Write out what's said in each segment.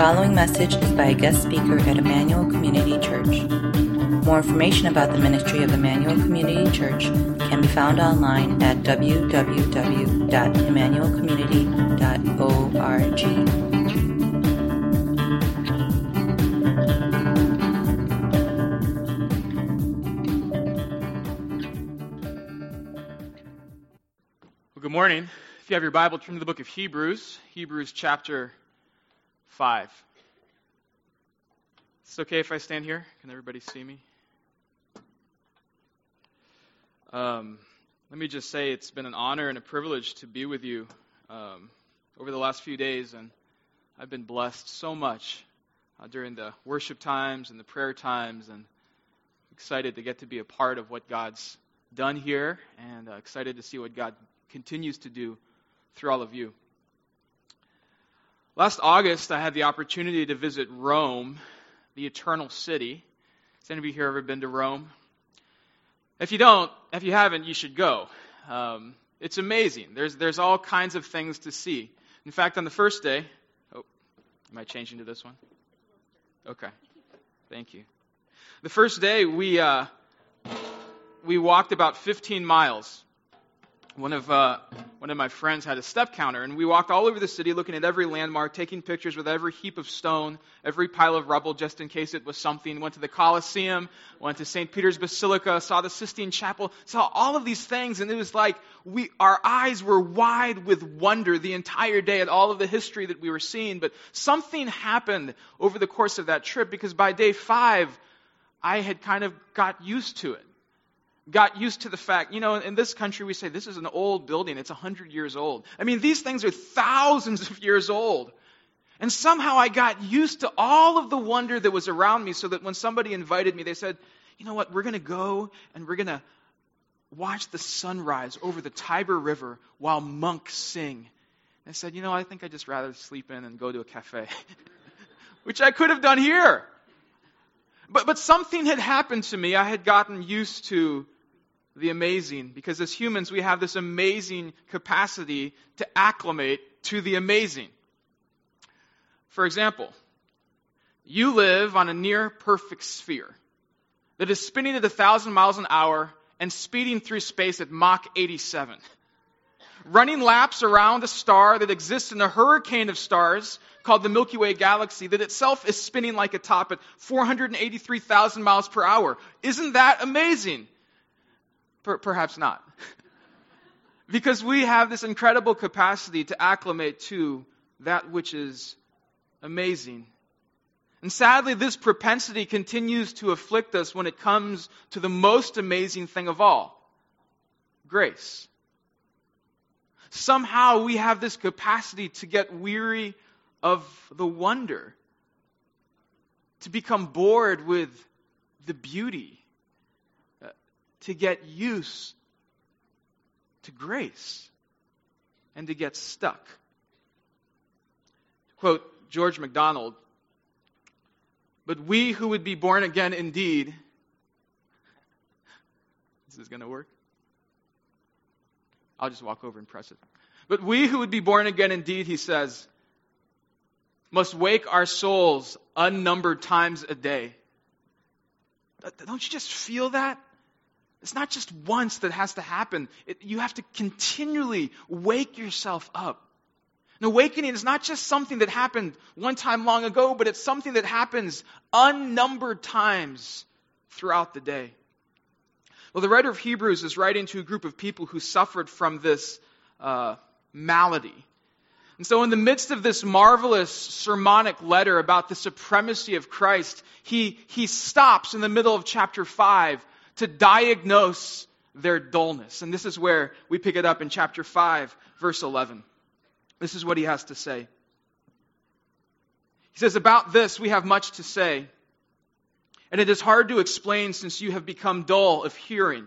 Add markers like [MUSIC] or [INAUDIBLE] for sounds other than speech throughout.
following message is by a guest speaker at Emmanuel Community Church. More information about the ministry of Emmanuel Community Church can be found online at www.emmanuelcommunity.org. Well, good morning. If you have your Bible, turn to the book of Hebrews, Hebrews chapter 5. It's okay if I stand here? Can everybody see me? Um, let me just say it's been an honor and a privilege to be with you um, over the last few days, and I've been blessed so much uh, during the worship times and the prayer times, and excited to get to be a part of what God's done here, and uh, excited to see what God continues to do through all of you. Last August, I had the opportunity to visit Rome, the eternal city. Has anybody here ever been to Rome? If you don't, if you haven't, you should go. Um, it's amazing. There's, there's all kinds of things to see. In fact, on the first day, oh, am I changing to this one? Okay. Thank you. The first day, we, uh, we walked about 15 miles one of uh, one of my friends had a step counter, and we walked all over the city, looking at every landmark, taking pictures with every heap of stone, every pile of rubble, just in case it was something. Went to the Colosseum, went to St. Peter's Basilica, saw the Sistine Chapel, saw all of these things, and it was like we our eyes were wide with wonder the entire day at all of the history that we were seeing. But something happened over the course of that trip because by day five, I had kind of got used to it got used to the fact, you know, in this country we say this is an old building, it's 100 years old. I mean, these things are thousands of years old. And somehow I got used to all of the wonder that was around me so that when somebody invited me, they said, you know what, we're going to go and we're going to watch the sunrise over the Tiber River while monks sing. And I said, you know, I think I'd just rather sleep in and go to a cafe, [LAUGHS] which I could have done here. But, but something had happened to me. I had gotten used to the amazing because as humans, we have this amazing capacity to acclimate to the amazing. For example, you live on a near perfect sphere that is spinning at a thousand miles an hour and speeding through space at Mach 87 running laps around a star that exists in a hurricane of stars called the Milky Way galaxy that itself is spinning like a top at 483,000 miles per hour. Isn't that amazing? Per- perhaps not. [LAUGHS] because we have this incredible capacity to acclimate to that which is amazing. And sadly, this propensity continues to afflict us when it comes to the most amazing thing of all grace somehow we have this capacity to get weary of the wonder, to become bored with the beauty, uh, to get used to grace, and to get stuck. To quote George MacDonald, but we who would be born again indeed, [LAUGHS] this is going to work. I'll just walk over and press it. But we who would be born again indeed, he says, must wake our souls unnumbered times a day. Don't you just feel that? It's not just once that has to happen. It, you have to continually wake yourself up. An awakening is not just something that happened one time long ago, but it's something that happens unnumbered times throughout the day. Well, the writer of Hebrews is writing to a group of people who suffered from this uh, malady. And so, in the midst of this marvelous sermonic letter about the supremacy of Christ, he, he stops in the middle of chapter 5 to diagnose their dullness. And this is where we pick it up in chapter 5, verse 11. This is what he has to say. He says, About this we have much to say and it is hard to explain since you have become dull of hearing.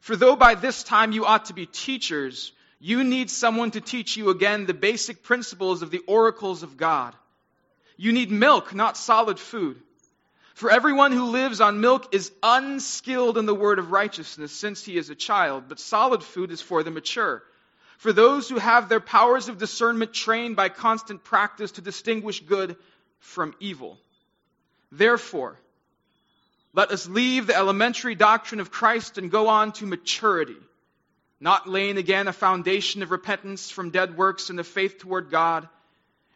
For though by this time you ought to be teachers, you need someone to teach you again the basic principles of the oracles of God. You need milk, not solid food. For everyone who lives on milk is unskilled in the word of righteousness since he is a child, but solid food is for the mature. For those who have their powers of discernment trained by constant practice to distinguish good from evil. Therefore, let us leave the elementary doctrine of Christ and go on to maturity, not laying again a foundation of repentance from dead works and of faith toward God,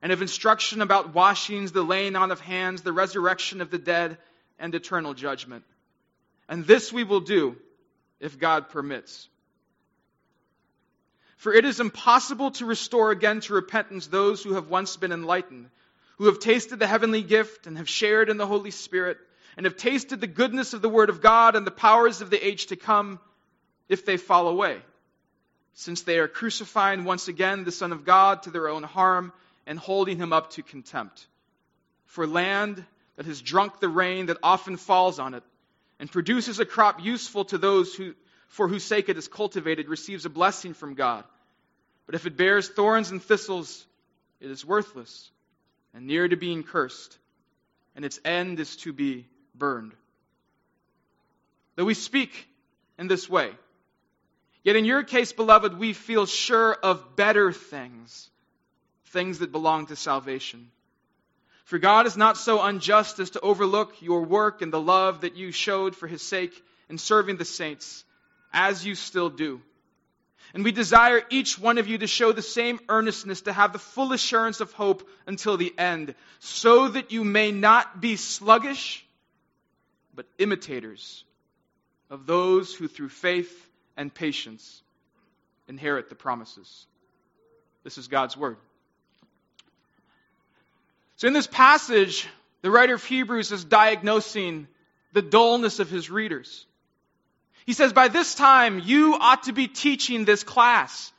and of instruction about washings, the laying on of hands, the resurrection of the dead, and eternal judgment. And this we will do if God permits. For it is impossible to restore again to repentance those who have once been enlightened, who have tasted the heavenly gift and have shared in the Holy Spirit, and have tasted the goodness of the Word of God and the powers of the age to come, if they fall away, since they are crucifying once again the Son of God to their own harm and holding him up to contempt. For land that has drunk the rain that often falls on it, and produces a crop useful to those who, for whose sake it is cultivated, receives a blessing from God. But if it bears thorns and thistles, it is worthless and near to being cursed, and its end is to be burned. Though we speak in this way, yet in your case, beloved, we feel sure of better things, things that belong to salvation. For God is not so unjust as to overlook your work and the love that you showed for his sake in serving the saints, as you still do. And we desire each one of you to show the same earnestness, to have the full assurance of hope until the end, so that you may not be sluggish, but imitators of those who through faith and patience inherit the promises. This is God's word. So, in this passage, the writer of Hebrews is diagnosing the dullness of his readers. He says, By this time, you ought to be teaching this class.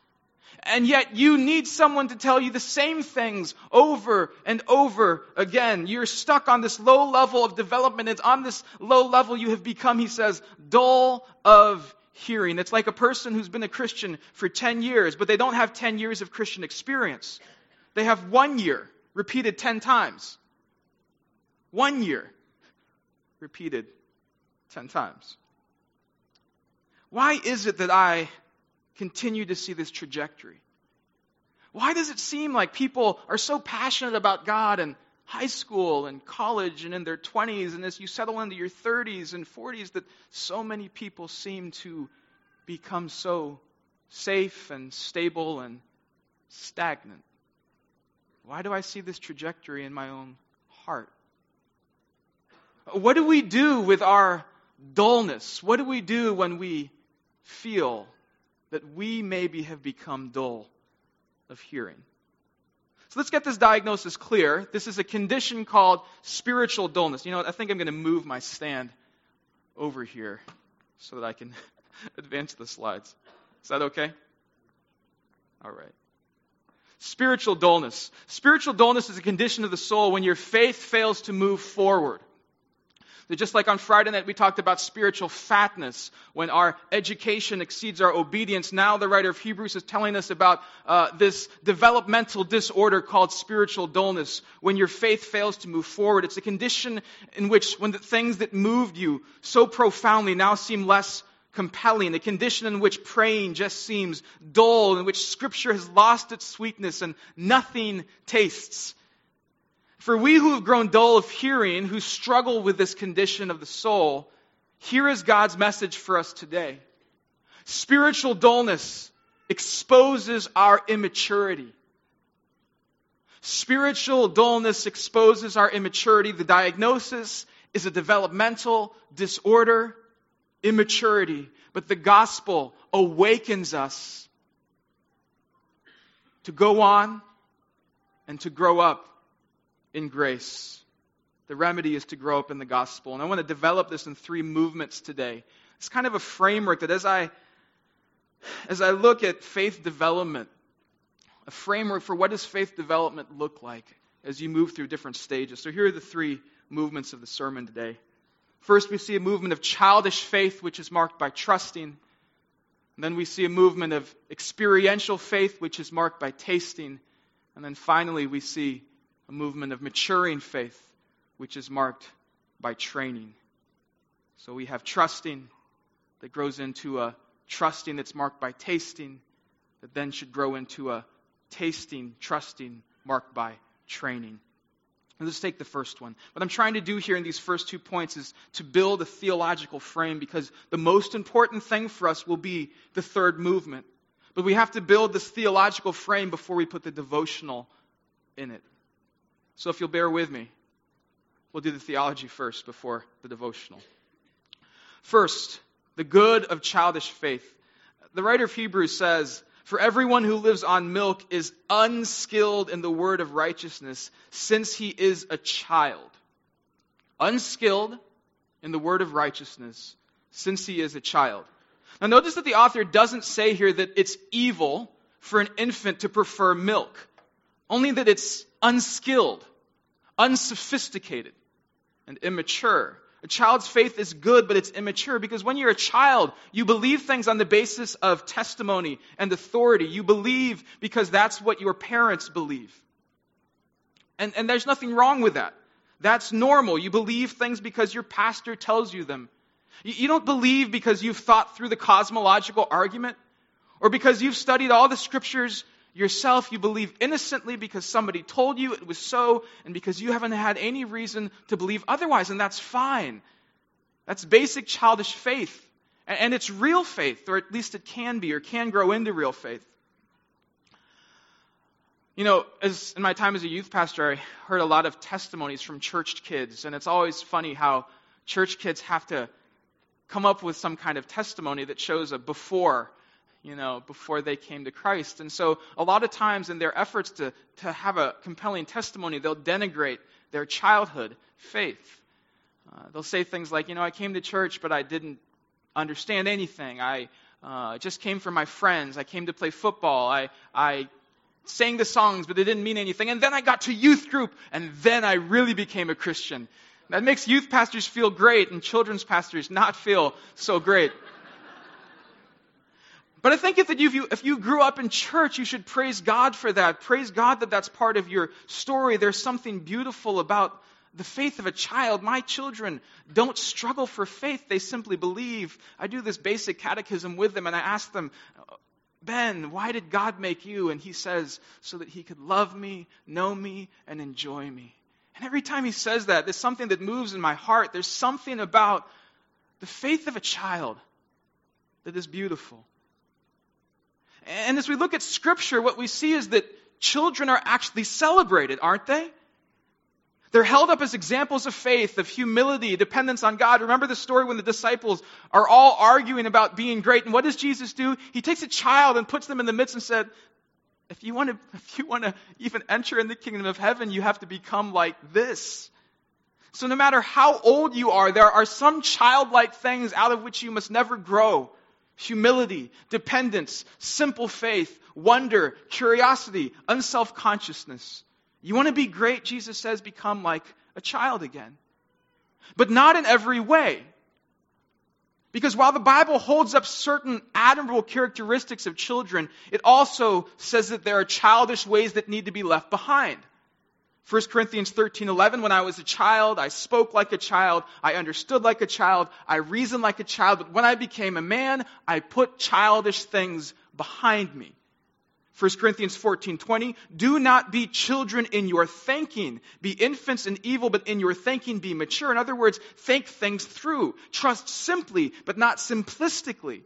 And yet, you need someone to tell you the same things over and over again. You're stuck on this low level of development. It's on this low level you have become, he says, dull of hearing. It's like a person who's been a Christian for 10 years, but they don't have 10 years of Christian experience. They have one year repeated 10 times. One year repeated 10 times. Why is it that I continue to see this trajectory? Why does it seem like people are so passionate about God in high school and college and in their 20s, and as you settle into your 30s and 40s, that so many people seem to become so safe and stable and stagnant? Why do I see this trajectory in my own heart? What do we do with our dullness? What do we do when we feel that we maybe have become dull of hearing? So let's get this diagnosis clear. This is a condition called spiritual dullness. You know what? I think I'm going to move my stand over here so that I can [LAUGHS] advance the slides. Is that okay? All right. Spiritual dullness. Spiritual dullness is a condition of the soul when your faith fails to move forward. Just like on Friday night, we talked about spiritual fatness when our education exceeds our obedience. Now, the writer of Hebrews is telling us about uh, this developmental disorder called spiritual dullness. When your faith fails to move forward, it's a condition in which, when the things that moved you so profoundly now seem less compelling, a condition in which praying just seems dull, in which Scripture has lost its sweetness and nothing tastes. For we who have grown dull of hearing, who struggle with this condition of the soul, here is God's message for us today. Spiritual dullness exposes our immaturity. Spiritual dullness exposes our immaturity. The diagnosis is a developmental disorder immaturity, but the gospel awakens us to go on and to grow up in grace. The remedy is to grow up in the gospel. And I want to develop this in three movements today. It's kind of a framework that as I as I look at faith development, a framework for what does faith development look like as you move through different stages. So here are the three movements of the sermon today. First, we see a movement of childish faith, which is marked by trusting. And then we see a movement of experiential faith, which is marked by tasting. And then finally, we see a movement of maturing faith, which is marked by training. So we have trusting that grows into a trusting that's marked by tasting, that then should grow into a tasting, trusting marked by training. Let's take the first one. What I'm trying to do here in these first two points is to build a theological frame because the most important thing for us will be the third movement. But we have to build this theological frame before we put the devotional in it. So if you'll bear with me, we'll do the theology first before the devotional. First, the good of childish faith. The writer of Hebrews says, For everyone who lives on milk is unskilled in the word of righteousness, since he is a child. Unskilled in the word of righteousness, since he is a child. Now, notice that the author doesn't say here that it's evil for an infant to prefer milk, only that it's unskilled, unsophisticated, and immature. A child's faith is good, but it's immature because when you're a child, you believe things on the basis of testimony and authority. You believe because that's what your parents believe. And, and there's nothing wrong with that. That's normal. You believe things because your pastor tells you them. You, you don't believe because you've thought through the cosmological argument or because you've studied all the scriptures yourself. You believe innocently because somebody told you it was so and because you haven't had any reason to believe otherwise, and that's fine. That's basic childish faith. And, it's real faith, or at least it can be, or can grow into real faith. You know, as in my time as a youth pastor, I heard a lot of testimonies from church kids, and it's always funny how church kids have to come up with some kind of testimony that shows a before you know, before they came to Christ. And so a lot of times in their efforts to, to have a compelling testimony, they'll denigrate their childhood faith. Uh, they'll say things like, you know, I came to church, but I didn't understand anything. I uh, just came for my friends. I came to play football. I, I sang the songs, but it didn't mean anything. And then I got to youth group, and then I really became a Christian. That makes youth pastors feel great and children's pastors not feel so great. But I think if, you, if you grew up in church, you should praise God for that. Praise God that that's part of your story. There's something beautiful about the faith of a child. My children don't struggle for faith, they simply believe. I do this basic catechism with them, and I ask them, Ben, why did God make you? And he says, so that he could love me, know me, and enjoy me. And every time he says that, there's something that moves in my heart. There's something about the faith of a child that is beautiful. And as we look at Scripture, what we see is that children are actually celebrated, aren't they? They're held up as examples of faith, of humility, dependence on God. Remember the story when the disciples are all arguing about being great. And what does Jesus do? He takes a child and puts them in the midst and said, if you want to, [LAUGHS] if you want to even enter in the kingdom of heaven, you have to become like this. So no matter how old you are, there are some childlike things out of which you must never grow humility, dependence, simple faith, wonder, curiosity, unself consciousness. You want to be great, Jesus says, become like a child again. But not in every way. Because while the Bible holds up certain admirable characteristics of children, it also says that there are childish ways that need to be left behind. 1 Corinthians 13:11 when I was a child I spoke like a child I understood like a child I reasoned like a child but when I became a man I put childish things behind me. 1 Corinthians 14:20 Do not be children in your thinking. Be infants in evil but in your thinking be mature. In other words think things through. Trust simply but not simplistically.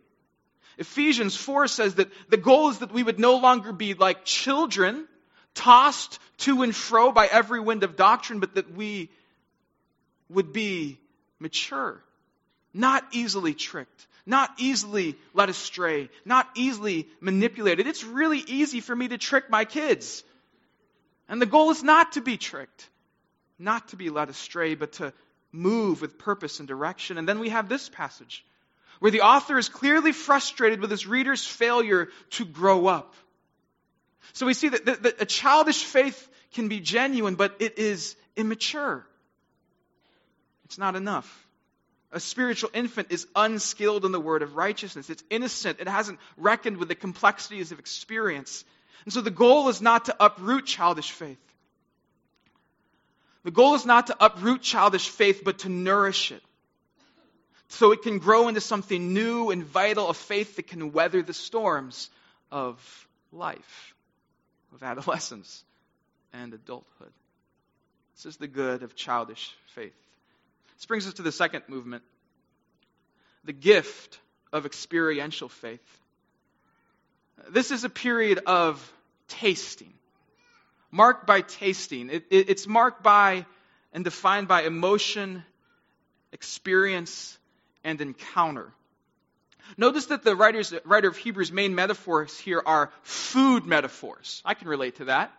Ephesians 4 says that the goal is that we would no longer be like children tossed to and fro by every wind of doctrine, but that we would be mature, not easily tricked, not easily led astray, not easily manipulated. It's really easy for me to trick my kids. And the goal is not to be tricked, not to be led astray, but to move with purpose and direction. And then we have this passage where the author is clearly frustrated with his reader's failure to grow up. So we see that, that, that a childish faith can be genuine, but it is immature. It's not enough. A spiritual infant is unskilled in the word of righteousness. It's innocent. It hasn't reckoned with the complexities of experience. And so the goal is not to uproot childish faith. The goal is not to uproot childish faith, but to nourish it. So it can grow into something new and vital, a faith that can weather the storms of life of adolescence and adulthood. This is the good of childish faith. This brings us to the second movement the gift of experiential faith. This is a period of tasting, marked by tasting. It, it, it's marked by and defined by emotion, experience, and encounter. Notice that the writers, writer of Hebrews' main metaphors here are food metaphors. I can relate to that.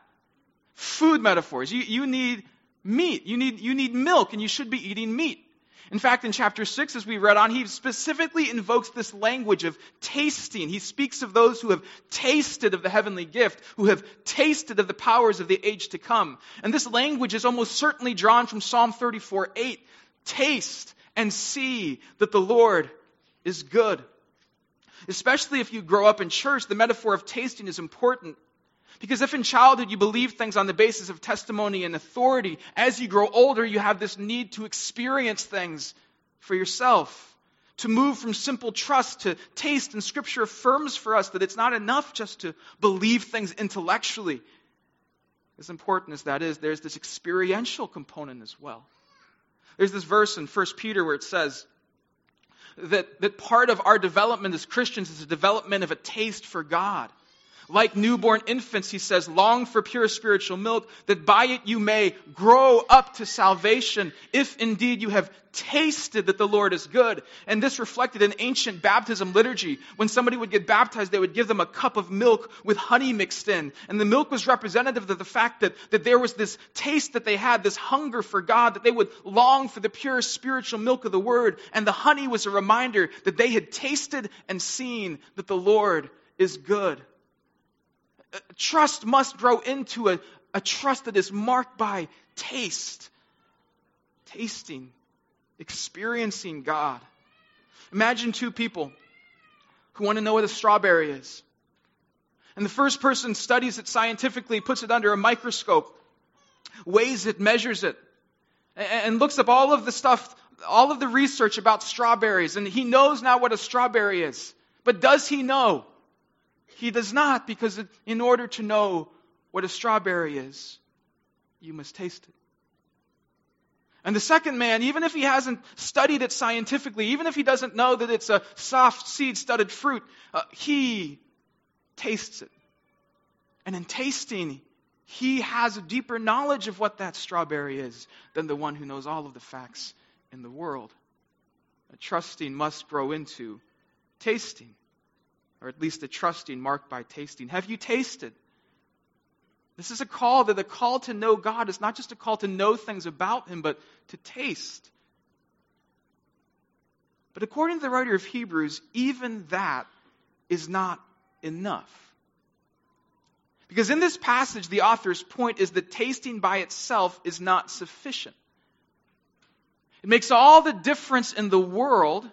Food metaphors. You, you need meat. You need, you need milk, and you should be eating meat. In fact, in chapter 6, as we read on, he specifically invokes this language of tasting. He speaks of those who have tasted of the heavenly gift, who have tasted of the powers of the age to come. And this language is almost certainly drawn from Psalm 34 8. Taste and see that the Lord is good. Especially if you grow up in church, the metaphor of tasting is important. Because if in childhood you believe things on the basis of testimony and authority, as you grow older, you have this need to experience things for yourself. To move from simple trust to taste, and Scripture affirms for us that it's not enough just to believe things intellectually. As important as that is, there's this experiential component as well. There's this verse in 1 Peter where it says that, that part of our development as Christians is a development of a taste for God. Like newborn infants, he says, long for pure spiritual milk, that by it you may grow up to salvation, if indeed you have tasted that the Lord is good. And this reflected in ancient baptism liturgy. When somebody would get baptized, they would give them a cup of milk with honey mixed in. And the milk was representative of the fact that, that there was this taste that they had, this hunger for God, that they would long for the pure spiritual milk of the Word. And the honey was a reminder that they had tasted and seen that the Lord is good trust must grow into a, a trust that is marked by taste, tasting, experiencing God. Imagine two people who want to know what a strawberry is. And the first person studies it scientifically, puts it under a microscope, weighs it, measures it, and looks up all of the stuff, all of the research about strawberries. And he knows now what a strawberry is. But does he know he does not, because in order to know what a strawberry is, you must taste it. And the second man, even if he hasn't studied it scientifically, even if he doesn't know that it's a soft seed studded fruit, uh, he tastes it. And in tasting, he has a deeper knowledge of what that strawberry is than the one who knows all of the facts in the world. A trusting must grow into tasting or at least a trusting marked by tasting. Have you tasted? This is a call that the call to know God is not just a call to know things about Him, but to taste. But according to the writer of Hebrews, even that is not enough. Because in this passage, the author's point is that tasting by itself is not sufficient. It makes all the difference in the world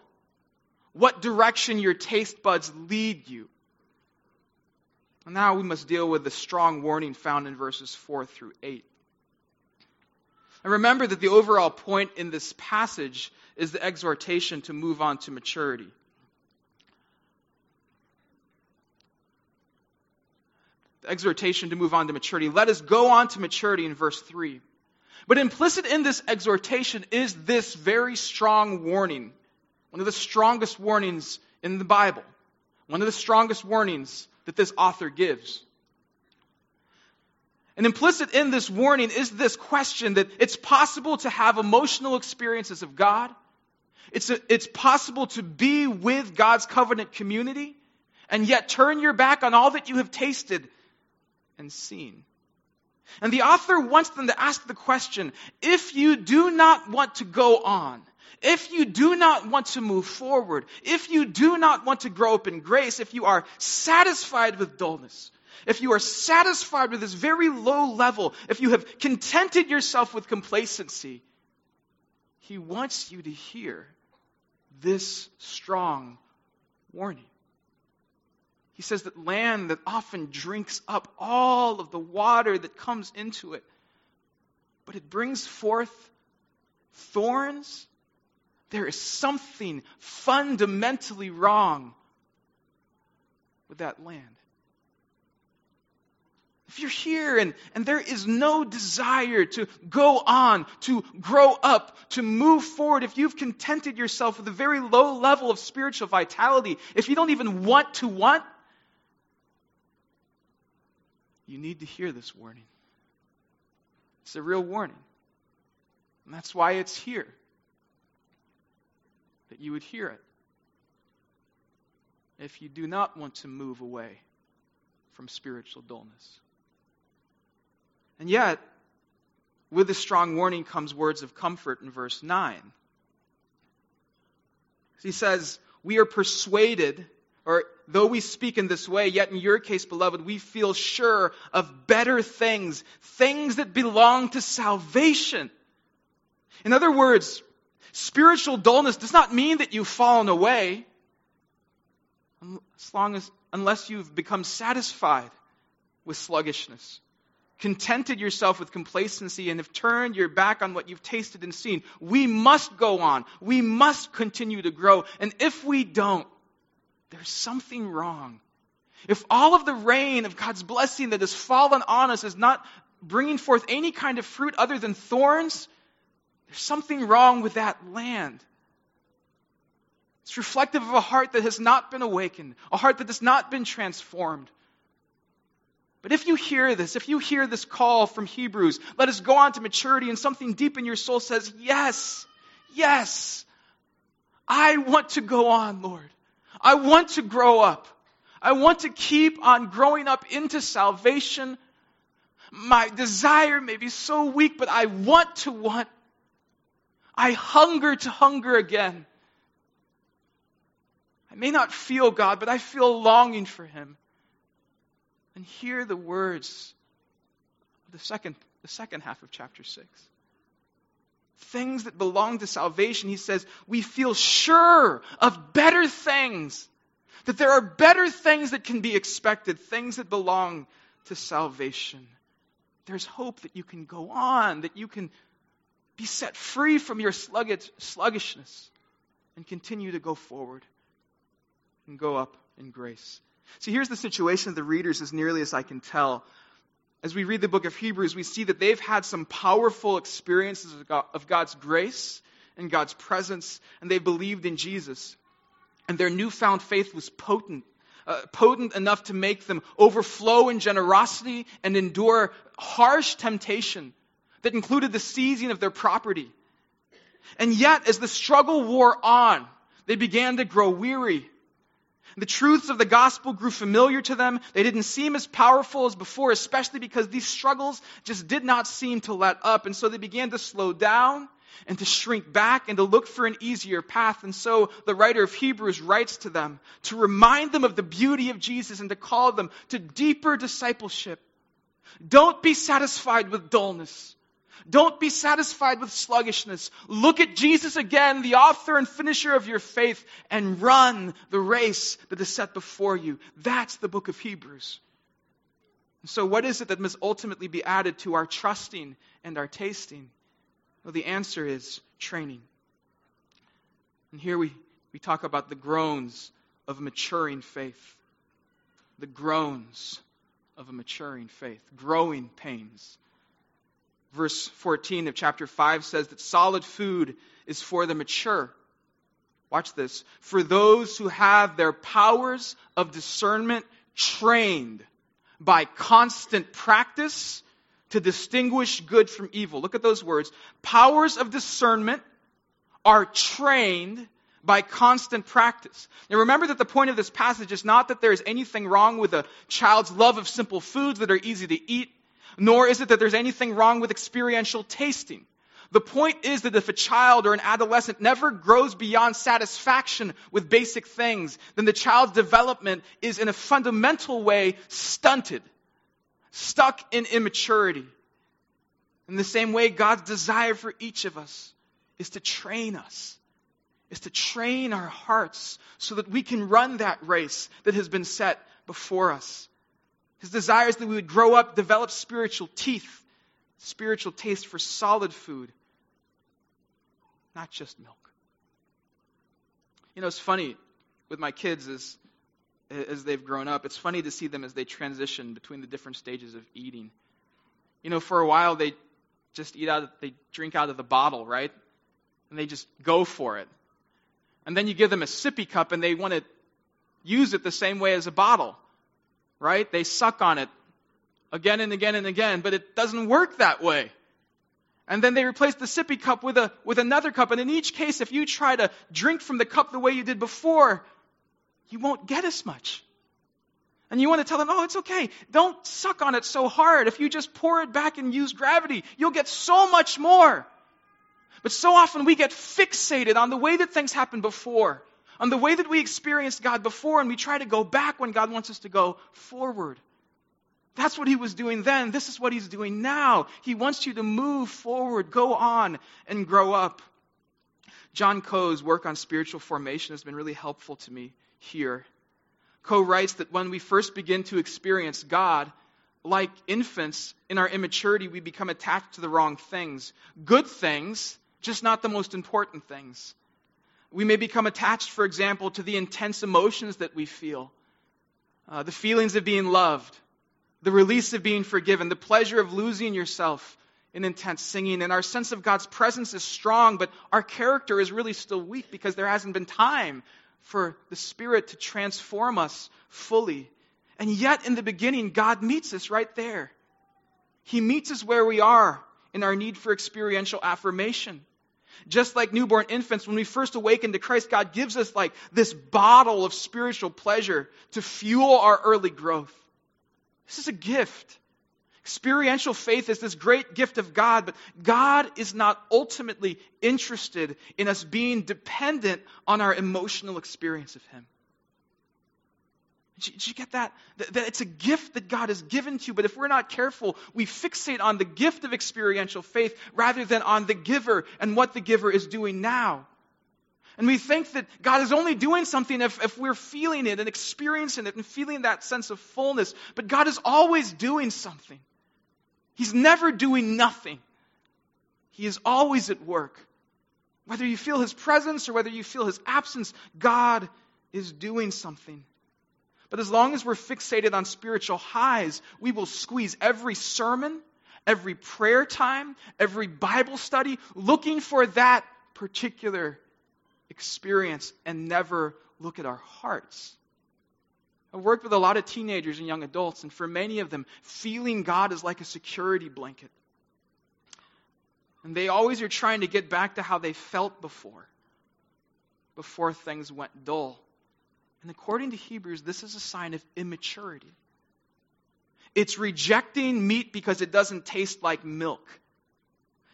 what direction your taste buds lead you. And now we must deal with the strong warning found in verses 4 through 8. And remember that the overall point in this passage is the exhortation to move on to maturity. The exhortation to move on to maturity. Let us go on to maturity in verse 3. But implicit in this exhortation is this very strong warning one of the strongest warnings in the Bible. One of the strongest warnings that this author gives. And implicit in this warning is this question that it's possible to have emotional experiences of God. It's, a, it's possible to be with God's covenant community and yet turn your back on all that you have tasted and seen. And the author wants them to ask the question if you do not want to go on, if you do not want to move forward, if you do not want to grow up in grace, if you are satisfied with dullness, if you are satisfied with this very low level, if you have contented yourself with complacency, he wants you to hear this strong warning. He says that land that often drinks up all of the water that comes into it, but it brings forth thorns there is something fundamentally wrong with that land. If you're here and, and there is no desire to go on, to grow up, to move forward, if you've contented yourself with a very low level of spiritual vitality, if you don't even want to want, you need to hear this warning. It's a real warning. And that's why it's here. That you would hear it. If you do not want to move away from spiritual dullness. And yet, with a strong warning comes words of comfort in verse 9. He says, We are persuaded, or though we speak in this way, yet in your case, beloved, we feel sure of better things, things that belong to salvation. In other words, spiritual dullness does not mean that you've fallen away, um, as long as, unless you've become satisfied with sluggishness contented yourself with complacency and have turned your back on what you've tasted and seen. We must go on. We must continue to grow. And if we don't, there's something wrong. If all of the rain of God's blessing that has fallen on us is not bringing forth any kind of fruit other than thorns, there's something wrong with that land. It's reflective of a heart that has not been awakened, a heart that has not been transformed. But if you hear this, if you hear this call from Hebrews, let us go on to maturity, and something deep in your soul says, Yes, yes, I want to go on, Lord. I want to grow up. I want to keep on growing up into salvation. My desire may be so weak, but I want to want. I hunger to hunger again. I may not feel God, but I feel longing for Him and hear the words of the second, the second half of chapter 6. Things that belong to salvation, he says, we feel sure of better things. That there are better things that can be expected, things that belong to salvation. There's hope that you can go on, that you can be set free from your sluggishness and continue to go forward and go up in grace. See, here's the situation of the readers, as nearly as I can tell. As we read the book of Hebrews, we see that they've had some powerful experiences of God's grace and God's presence, and they believed in Jesus. And their newfound faith was potent, uh, potent enough to make them overflow in generosity and endure harsh temptation that included the seizing of their property. And yet, as the struggle wore on, they began to grow weary the truths of the gospel grew familiar to them. They didn't seem as powerful as before, especially because these struggles just did not seem to let up. And so they began to slow down and to shrink back and to look for an easier path. And so the writer of Hebrews writes to them to remind them of the beauty of Jesus and to call them to deeper discipleship. Don't be satisfied with dullness. Don't be satisfied with sluggishness. Look at Jesus again, the author and finisher of your faith, and run the race that is set before you. That's the book of Hebrews. So, what is it that must ultimately be added to our trusting and our tasting? Well, the answer is training. And here we, we talk about the groans of maturing faith. The groans of a maturing faith, growing pains verse 14 of chapter 5 says that solid food is for the mature. Watch this. For those who have their powers of discernment trained by constant practice to distinguish good from evil. Look at those words. Powers of discernment are trained by constant practice. Now remember that the point of this passage is not that there is anything wrong with a child's love of simple foods that are easy to eat nor is it that there's anything wrong with experiential tasting. The point is that if a child or an adolescent never grows beyond satisfaction with basic things, then the child's development is in a fundamental way stunted, stuck in immaturity. In the same way, God's desire for each of us is to train us, is to train our hearts so that we can run that race that has been set before us. His desire is that we would grow up, develop spiritual teeth, spiritual taste for solid food, not just milk. You know, it's funny with my kids is as they've grown up. It's funny to see them as they transition between the different stages of eating. You know, for a while they just eat out, they drink out of the bottle, right? And they just go for it. And then you give them a sippy cup and they want to use it the same way as a bottle, right? They suck on it again and again and again, but it doesn't work that way. And then they replace the sippy cup with, a, with another cup. And in each case, if you try to drink from the cup the way you did before, you won't get as much. And you want to tell them, oh, it's okay. Don't suck on it so hard. If you just pour it back and use gravity, you'll get so much more. But so often we get fixated on the way that things happened before, on the way that we experienced God before, and we try to go back when God wants us to go forward. That's what he was doing then. This is what he's doing now. He wants you to move forward, go on, and grow up. John Coe's work on spiritual formation has been really helpful to me here. Coe writes that when we first begin to experience God, like infants in our immaturity, we become attached to the wrong things. Good things, just not the most important things. We may become attached, for example, to the intense emotions that we feel, uh, the feelings of being loved, the release of being forgiven, the pleasure of losing yourself in intense singing. And our sense of God's presence is strong, but our character is really still weak because there hasn't been time for the Spirit to transform us fully. And yet, in the beginning, God meets us right there. He meets us where we are in our need for experiential affirmation. Just like newborn infants, when we first awaken to Christ, God gives us like this bottle of spiritual pleasure to fuel our early growth. This is a gift. Experiential faith is this great gift of God, but God is not ultimately interested in us being dependent on our emotional experience of Him. Did you, get that? that? it's a gift that God has given to you, but if we're not careful, we fixate on the gift of experiential faith rather than on the giver and what the giver is doing now. And we think that God is only doing something if, if we're feeling it and experiencing it and feeling that sense of fullness. But God is always doing something. He's never doing nothing. He is always at work. Whether you feel His presence or whether you feel His absence, God is doing something. But as long as we're fixated on spiritual highs, we will squeeze every sermon, every prayer time, every Bible study, looking for that particular experience and never look at our hearts. I've worked with a lot of teenagers and young adults, and for many of them, feeling God is like a security blanket. And they always are trying to get back to how they felt before, before things went dull. And according to Hebrews, this is a sign of immaturity. It's rejecting meat because it doesn't taste like milk,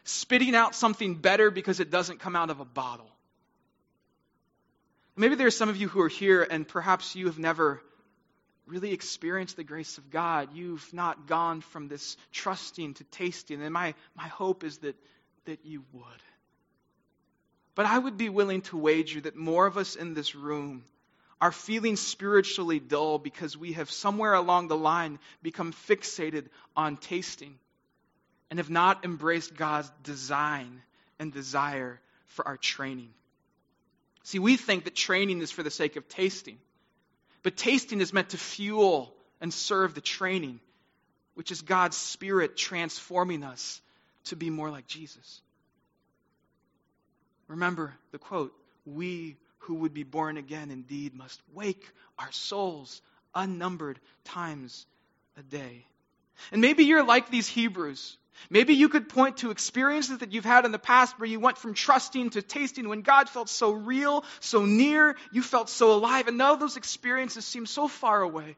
spitting out something better because it doesn't come out of a bottle. Maybe there are some of you who are here and perhaps you have never really experienced the grace of God. You've not gone from this trusting to tasting. And my, my hope is that, that you would. But I would be willing to wager that more of us in this room are feeling spiritually dull because we have somewhere along the line become fixated on tasting and have not embraced God's design and desire for our training. See, we think that training is for the sake of tasting, but tasting is meant to fuel and serve the training, which is God's Spirit transforming us to be more like Jesus. Remember the quote We who would be born again indeed must wake our souls unnumbered times a day. And maybe you're like these Hebrews. Maybe you could point to experiences that you've had in the past where you went from trusting to tasting when God felt so real, so near, you felt so alive, and now those experiences seem so far away.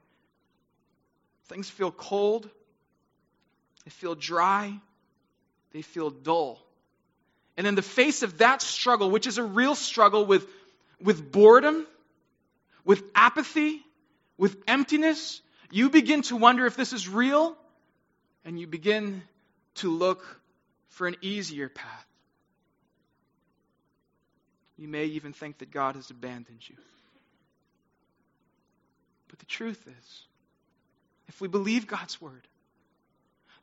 Things feel cold, they feel dry, they feel dull. And in the face of that struggle, which is a real struggle with with boredom, with apathy, with emptiness, you begin to wonder if this is real, and you begin to look for an easier path. You may even think that God has abandoned you. But the truth is, if we believe God's word,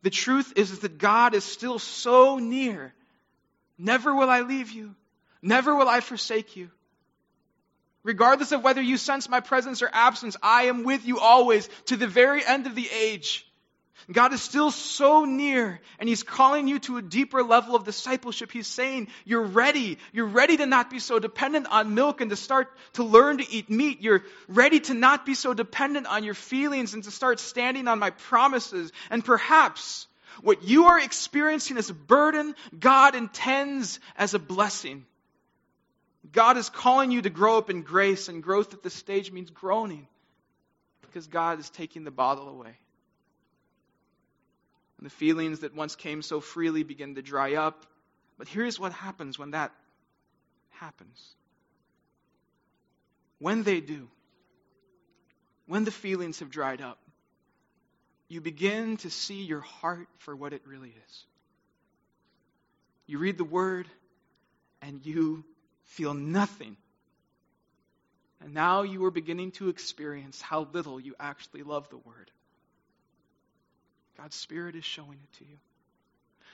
the truth is that God is still so near. Never will I leave you. Never will I forsake you. Regardless of whether you sense my presence or absence, I am with you always to the very end of the age. God is still so near, and He's calling you to a deeper level of discipleship. He's saying, You're ready. You're ready to not be so dependent on milk and to start to learn to eat meat. You're ready to not be so dependent on your feelings and to start standing on my promises. And perhaps what you are experiencing as a burden, God intends as a blessing. God is calling you to grow up in grace, and growth at this stage means groaning because God is taking the bottle away. And the feelings that once came so freely begin to dry up. But here's what happens when that happens. When they do, when the feelings have dried up, you begin to see your heart for what it really is. You read the Word and you feel nothing. And now you are beginning to experience how little you actually love the Word. God's Spirit is showing it to you.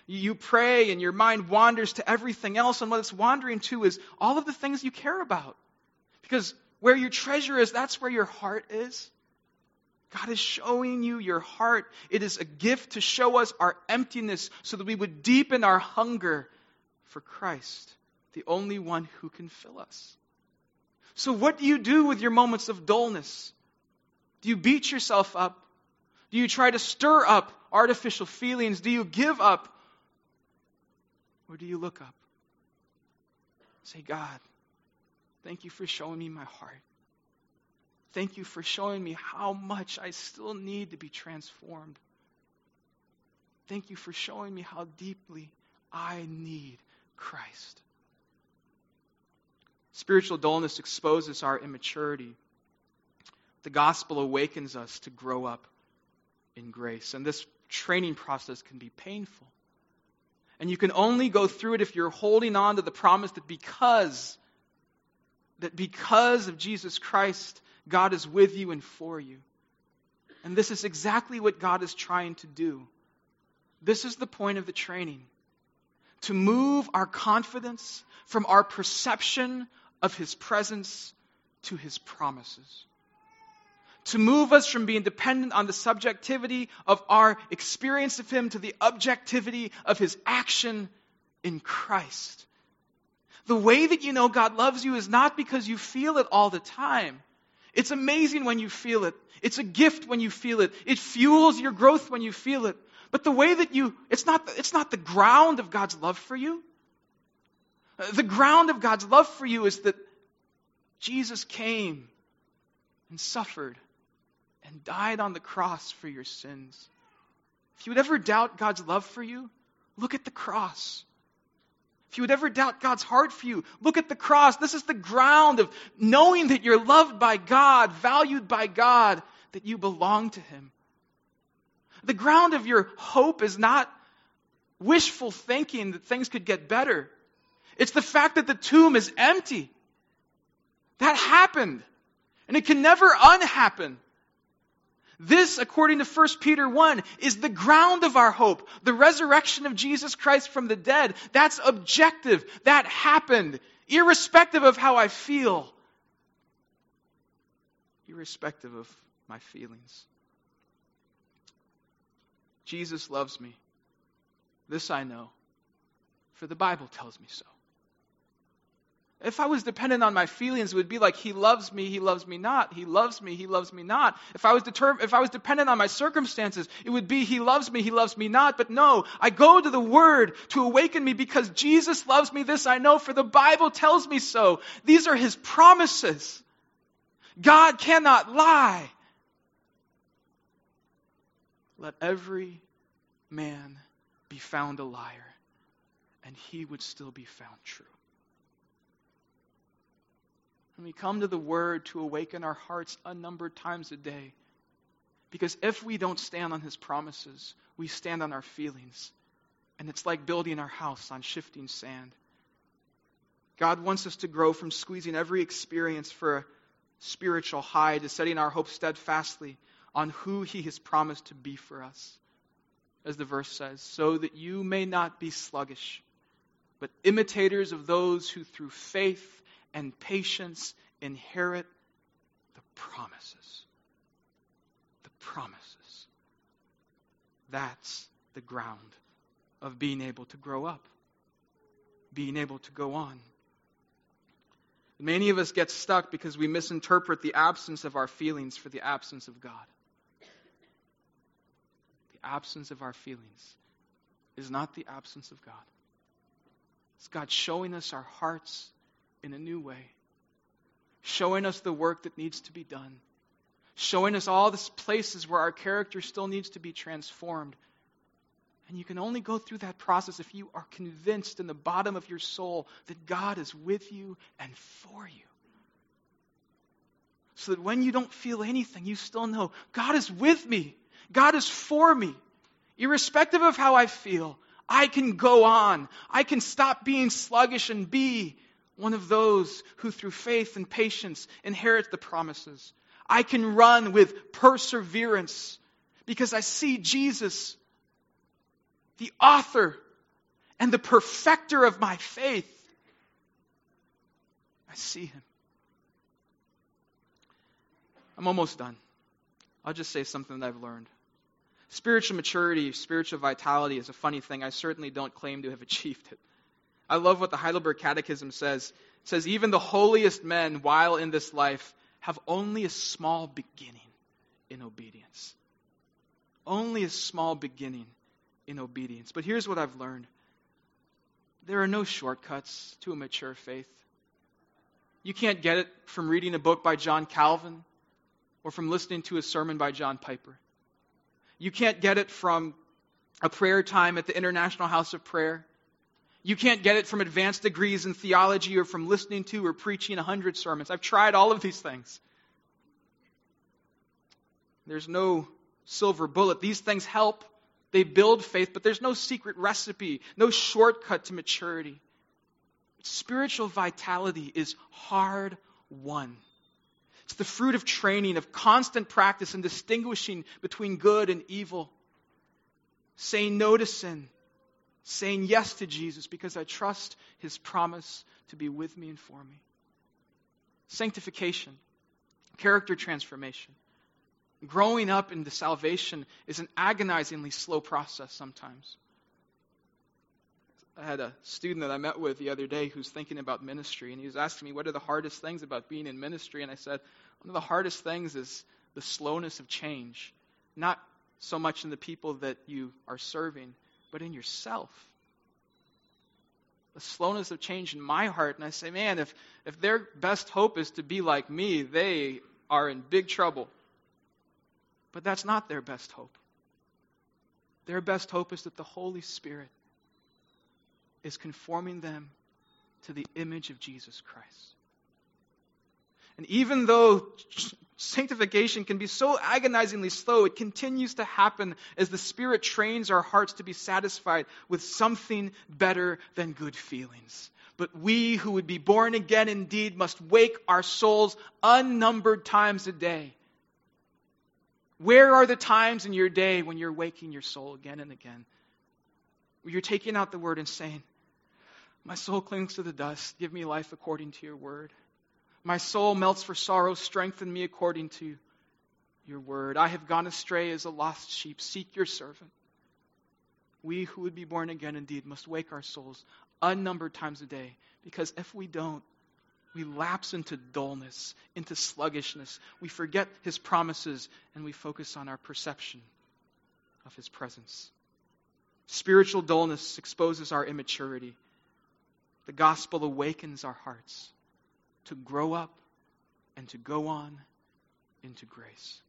You pray and your mind wanders to everything else, and what it's wandering to is all of the things you care about. Because where your treasure is, that's where your heart is. God is showing you your heart. It is a gift to show us our emptiness so that we would deepen our hunger for Christ, the only one who can fill us. So, what do you do with your moments of dullness? Do you beat yourself up? Do you try to stir up artificial feelings? Do you give up? Or do you look up? Say, God, thank you for showing me my heart. Thank you for showing me how much I still need to be transformed. Thank you for showing me how deeply I need Christ. Spiritual dullness exposes our immaturity. The gospel awakens us to grow up in grace. And this training process can be painful. And you can only go through it if you're holding on to the promise that because that because of Jesus Christ, God is with you and for you. And this is exactly what God is trying to do. This is the point of the training to move our confidence from our perception of His presence to His promises. To move us from being dependent on the subjectivity of our experience of Him to the objectivity of His action in Christ. The way that you know God loves you is not because you feel it all the time. It's amazing when you feel it. It's a gift when you feel it. It fuels your growth when you feel it. But the way that you, it's not, it's not the ground of God's love for you. The ground of God's love for you is that Jesus came and suffered and died on the cross for your sins. If you would ever doubt God's love for you, look at the cross. If you would ever doubt God's heart for you, look at the cross. This is the ground of knowing that you're loved by God, valued by God, that you belong to Him. The ground of your hope is not wishful thinking that things could get better. It's the fact that the tomb is empty. That happened. And it can never unhappen. This, according to 1 Peter 1, is the ground of our hope. The resurrection of Jesus Christ from the dead. That's objective. That happened, irrespective of how I feel, irrespective of my feelings. Jesus loves me. This I know, for the Bible tells me so. If I was dependent on my feelings, it would be like, He loves me, He loves me not. He loves me, He loves me not. If I was determined, if I was dependent on my circumstances, it would be, He loves me, He loves me not. But no, I go to the Word to awaken me because Jesus loves me. This I know, for the Bible tells me so. These are His promises. God cannot lie. Let every man be found a liar, and he would still be found true. And we come to the Word to awaken our hearts unnumbered times a day. Because if we don't stand on His promises, we stand on our feelings. And it's like building our house on shifting sand. God wants us to grow from squeezing every experience for a spiritual high to setting our hope steadfastly on who He has promised to be for us. As the verse says, so that you may not be sluggish, but imitators of those who through faith and patience inherit the promises. The promises. That's the ground of being able to grow up, being able to go on. Many of us get stuck because we misinterpret the absence of our feelings for the absence of God. Absence of our feelings is not the absence of God. It's God showing us our hearts in a new way, showing us the work that needs to be done, showing us all the places where our character still needs to be transformed. And you can only go through that process if you are convinced in the bottom of your soul that God is with you and for you. So that when you don't feel anything, you still know God is with me, God is for me. Irrespective of how I feel, I can go on. I can stop being sluggish and be one of those who, through faith and patience, inherit the promises. I can run with perseverance because I see Jesus, the author and the perfecter of my faith. I see him. I'm almost done. I'll just say something that I've learned. Spiritual maturity, spiritual vitality is a funny thing. I certainly don't claim to have [LAUGHS] achieved it. I love what the Heidelberg Catechism says. It says, Even the holiest men, while in this life, have only a small beginning in obedience. Only a small beginning in obedience. But here's what I've learned there are no shortcuts to a mature faith. You can't get it from reading a book by John Calvin or from listening to a sermon by John Piper. You can't get it from a prayer time at the International House of Prayer. You can't get it from advanced degrees in theology or from listening to or preaching a hundred sermons. I've tried all of these things. There's no silver bullet. These things help. They build faith, but there's no secret recipe, no shortcut to maturity. Spiritual vitality is hard won. It's the fruit of training, of constant practice in distinguishing between good and evil. Saying no to sin, saying yes to Jesus because I trust his promise to be with me and for me. Sanctification, character transformation. Growing up into salvation is an agonizingly slow process sometimes. I had a student that I met with the other day who's thinking about ministry, and he was asking me, What are the hardest things about being in ministry? And I said, One of the hardest things is the slowness of change. Not so much in the people that you are serving, but in yourself. The slowness of change in my heart. And I say, Man, if, if their best hope is to be like me, they are in big trouble. But that's not their best hope. Their best hope is that the Holy Spirit is conforming them to the image of Jesus Christ. And even though sanctification can be so agonizingly slow, it continues to happen as the Spirit trains our hearts to be satisfied with something better than good feelings. But we who would be born again indeed must wake our souls unnumbered times a day. Where are the times in your day when you're waking your soul again and again? You're taking out the word and saying, my soul clings to the dust. Give me life according to your word. My soul melts for sorrow. Strengthen me according to your word. I have gone astray as a lost sheep. Seek your servant. We who would be born again indeed must wake our souls unnumbered times a day because if we don't, we lapse into dullness, into sluggishness. We forget his promises and we focus on our perception of his presence. Spiritual dullness exposes our immaturity the gospel awakens our hearts to grow up and to go on into grace.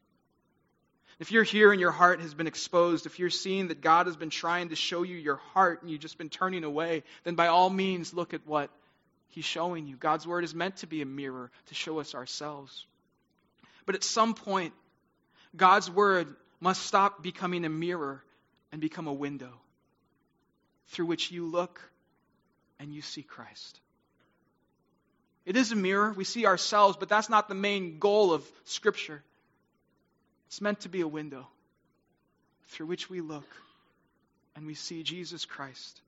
If you're here and your heart has been exposed, if you're seeing that God has been trying to show you your heart and you've just been turning away, then by all means look at what He's showing you. God's Word is meant to be a mirror to show us ourselves. But at some point, God's Word must stop becoming a mirror and become a window through which you look and you see Christ. It is a mirror. We see ourselves, but that's not the main goal of Scripture. It's meant to be a window through which we look and we see Jesus Christ.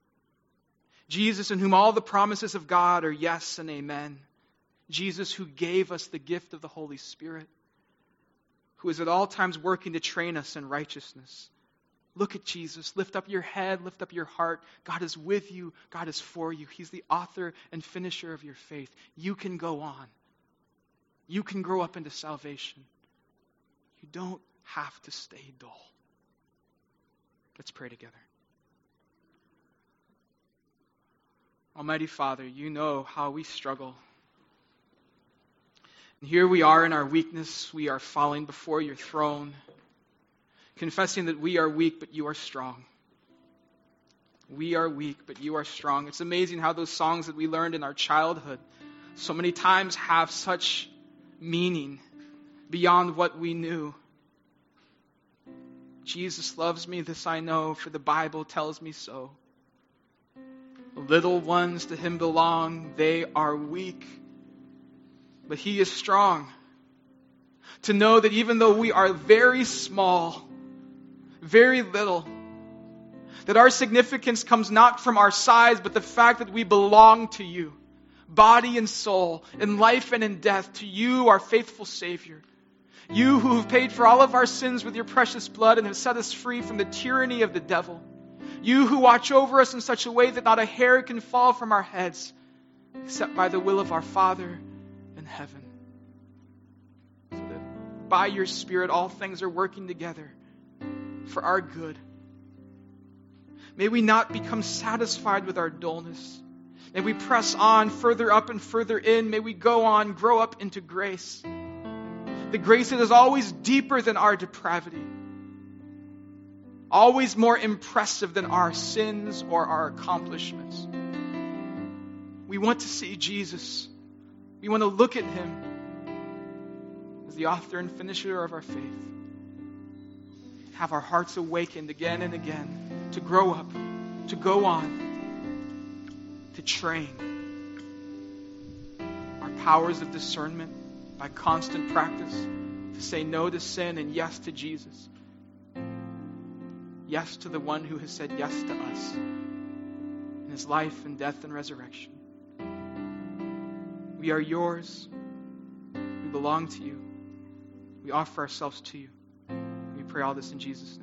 Jesus, in whom all the promises of God are yes and amen. Jesus, who gave us the gift of the Holy Spirit, who is at all times working to train us in righteousness. Look at Jesus. Lift up your head, lift up your heart. God is with you, God is for you. He's the author and finisher of your faith. You can go on, you can grow up into salvation. You don't have to stay dull. Let's pray together. Almighty Father, you know how we struggle. And here we are in our weakness. We are falling before your throne, confessing that we are weak, but you are strong. We are weak, but you are strong. It's amazing how those songs that we learned in our childhood so many times have such meaning beyond what we knew. Jesus loves me, this I know, for the Bible tells me so. Little ones to him belong, they are weak, but he is strong. To know that even though we are very small, very little, that our significance comes not from our size, but the fact that we belong to you, body and soul, in life and in death, to you, our faithful Savior. You who have paid for all of our sins with your precious blood and have set us free from the tyranny of the devil. You who watch over us in such a way that not a hair can fall from our heads except by the will of our Father in heaven. So that by your Spirit all things are working together for our good. May we not become satisfied with our dullness. May we press on further up and further in. May we go on, grow up into grace. The grace that is always deeper than our depravity always more impressive than our sins or our accomplishments. We want to see Jesus. We want to look at him as the author and finisher of our faith. Have our hearts awakened again and again to grow up, to go on, to train our powers of discernment by constant practice, to say no to sin and yes to Jesus yes to the one who has said yes to us in his life and death and resurrection. We are yours. We belong to you. We offer ourselves to you. Pray all this in Jesus' name.